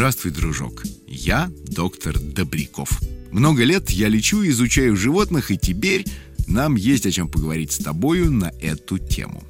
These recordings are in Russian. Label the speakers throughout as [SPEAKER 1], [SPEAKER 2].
[SPEAKER 1] Здравствуй, дружок. Я доктор Добряков. Много лет я лечу и изучаю животных, и теперь нам есть о чем поговорить с тобою на эту тему.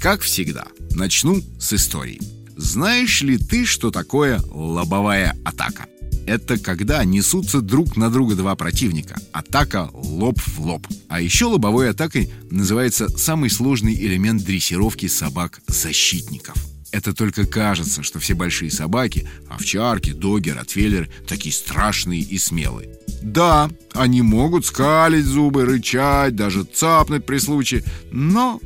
[SPEAKER 1] Как всегда, начну с истории. Знаешь ли ты, что такое лобовая атака? Это когда несутся друг на друга два противника. Атака лоб в лоб. А еще лобовой атакой называется самый сложный элемент дрессировки собак-защитников. Это только кажется, что все большие собаки, овчарки, доги, ротвейлеры, такие страшные и смелые. Да, они могут скалить зубы, рычать, даже цапнуть при случае, но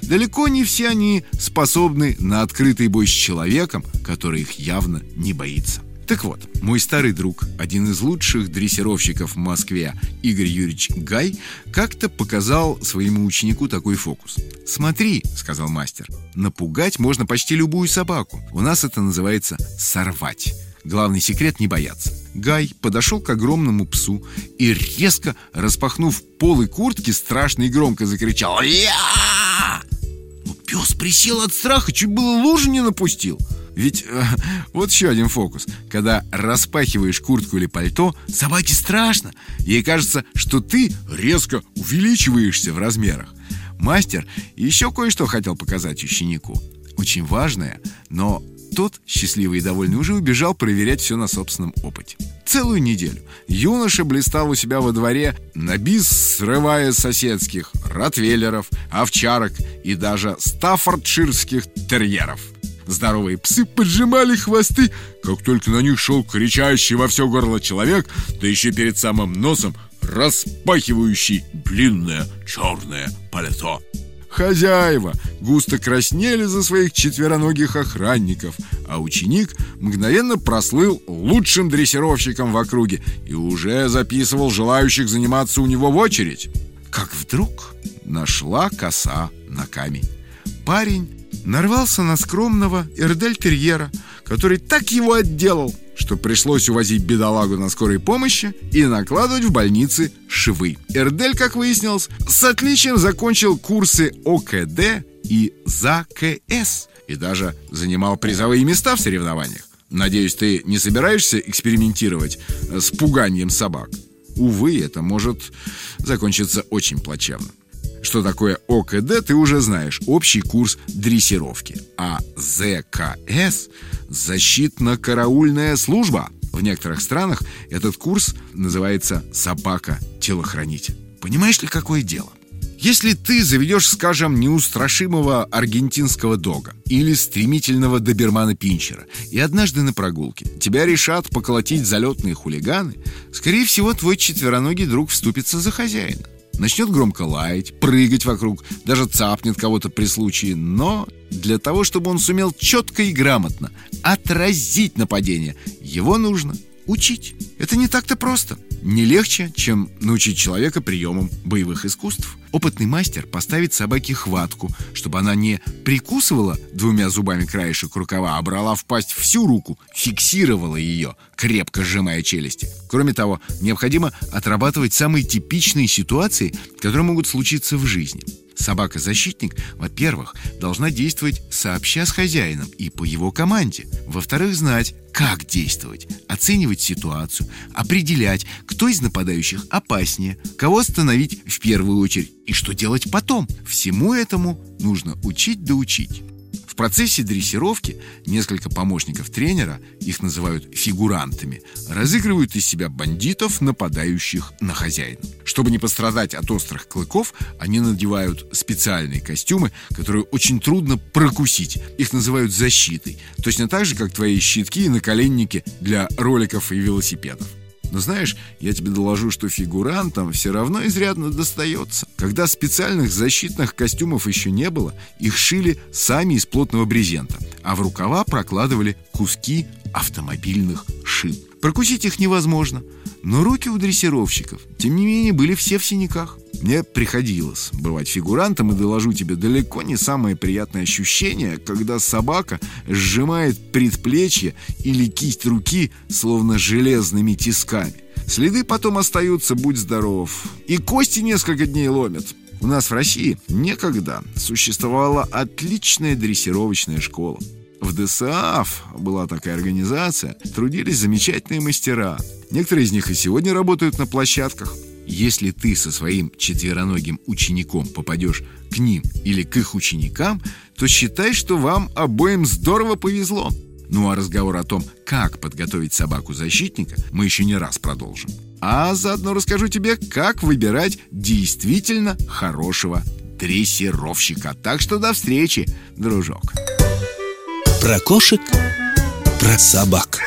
[SPEAKER 1] далеко не все они способны на открытый бой с человеком, который их явно не боится. Так вот, мой старый друг, один из лучших дрессировщиков в Москве, Игорь Юрьевич Гай, как-то показал своему ученику такой фокус. «Смотри», — сказал мастер, — «напугать можно почти любую собаку. У нас это называется «сорвать». Главный секрет — не бояться. Гай подошел к огромному псу и, резко распахнув полы куртки, страшно и громко закричал «Я!» Пес присел от страха, чуть было лужу не напустил. Ведь э, вот еще один фокус. Когда распахиваешь куртку или пальто, собаке страшно. Ей кажется, что ты резко увеличиваешься в размерах. Мастер еще кое-что хотел показать ученику. Очень важное, но тот, счастливый и довольный, уже убежал проверять все на собственном опыте. Целую неделю юноша блистал у себя во дворе, на бис срывая соседских ротвейлеров, овчарок и даже стаффордширских терьеров. Здоровые псы поджимали хвосты, как только на них шел кричащий во все горло человек, да еще перед самым носом распахивающий длинное черное пальто. Хозяева густо краснели за своих четвероногих охранников, а ученик мгновенно прослыл лучшим дрессировщиком в округе и уже записывал желающих заниматься у него в очередь. Как вдруг нашла коса на камень. Парень нарвался на скромного эрдель-терьера, который так его отделал, что пришлось увозить бедолагу на скорой помощи и накладывать в больнице швы. Эрдель, как выяснилось, с отличием закончил курсы ОКД и ЗАКС и даже занимал призовые места в соревнованиях. Надеюсь, ты не собираешься экспериментировать э, с пуганием собак? Увы, это может закончиться очень плачевно. Что такое ОКД, ты уже знаешь. Общий курс дрессировки. А ЗКС – защитно-караульная служба. В некоторых странах этот курс называется «собака-телохранитель». Понимаешь ли, какое дело? Если ты заведешь, скажем, неустрашимого аргентинского дога или стремительного добермана Пинчера, и однажды на прогулке тебя решат поколотить залетные хулиганы, скорее всего, твой четвероногий друг вступится за хозяина. Начнет громко лаять, прыгать вокруг, даже цапнет кого-то при случае. Но для того, чтобы он сумел четко и грамотно отразить нападение, его нужно учить. Это не так-то просто. Не легче, чем научить человека приемам боевых искусств. Опытный мастер поставит собаке хватку, чтобы она не прикусывала двумя зубами краешек рукава, а брала в пасть всю руку, фиксировала ее, крепко сжимая челюсти. Кроме того, необходимо отрабатывать самые типичные ситуации, которые могут случиться в жизни. Собака-защитник, во-первых, должна действовать сообща с хозяином и по его команде. Во-вторых, знать, как действовать, оценивать ситуацию, определять, кто из нападающих опаснее, кого остановить в первую очередь и что делать потом. Всему этому нужно учить да учить. В процессе дрессировки несколько помощников тренера, их называют фигурантами, разыгрывают из себя бандитов, нападающих на хозяина. Чтобы не пострадать от острых клыков, они надевают специальные костюмы, которые очень трудно прокусить. Их называют защитой, точно так же, как твои щитки и наколенники для роликов и велосипедов. Но знаешь, я тебе доложу, что фигурантам все равно изрядно достается. Когда специальных защитных костюмов еще не было, их шили сами из плотного брезента, а в рукава прокладывали куски автомобильных шин. Прокусить их невозможно, но руки у дрессировщиков, тем не менее, были все в синяках. Мне приходилось бывать фигурантом, и доложу тебе, далеко не самое приятное ощущение, когда собака сжимает предплечье или кисть руки, словно железными тисками. Следы потом остаются, будь здоров. И кости несколько дней ломят. У нас в России некогда существовала отличная дрессировочная школа. В ДСАФ была такая организация, трудились замечательные мастера. Некоторые из них и сегодня работают на площадках. Если ты со своим четвероногим учеником попадешь к ним или к их ученикам, то считай, что вам обоим здорово повезло. Ну а разговор о том, как подготовить собаку-защитника, мы еще не раз продолжим. А заодно расскажу тебе, как выбирать действительно хорошего дрессировщика. Так что до встречи, дружок.
[SPEAKER 2] Про кошек, про собак.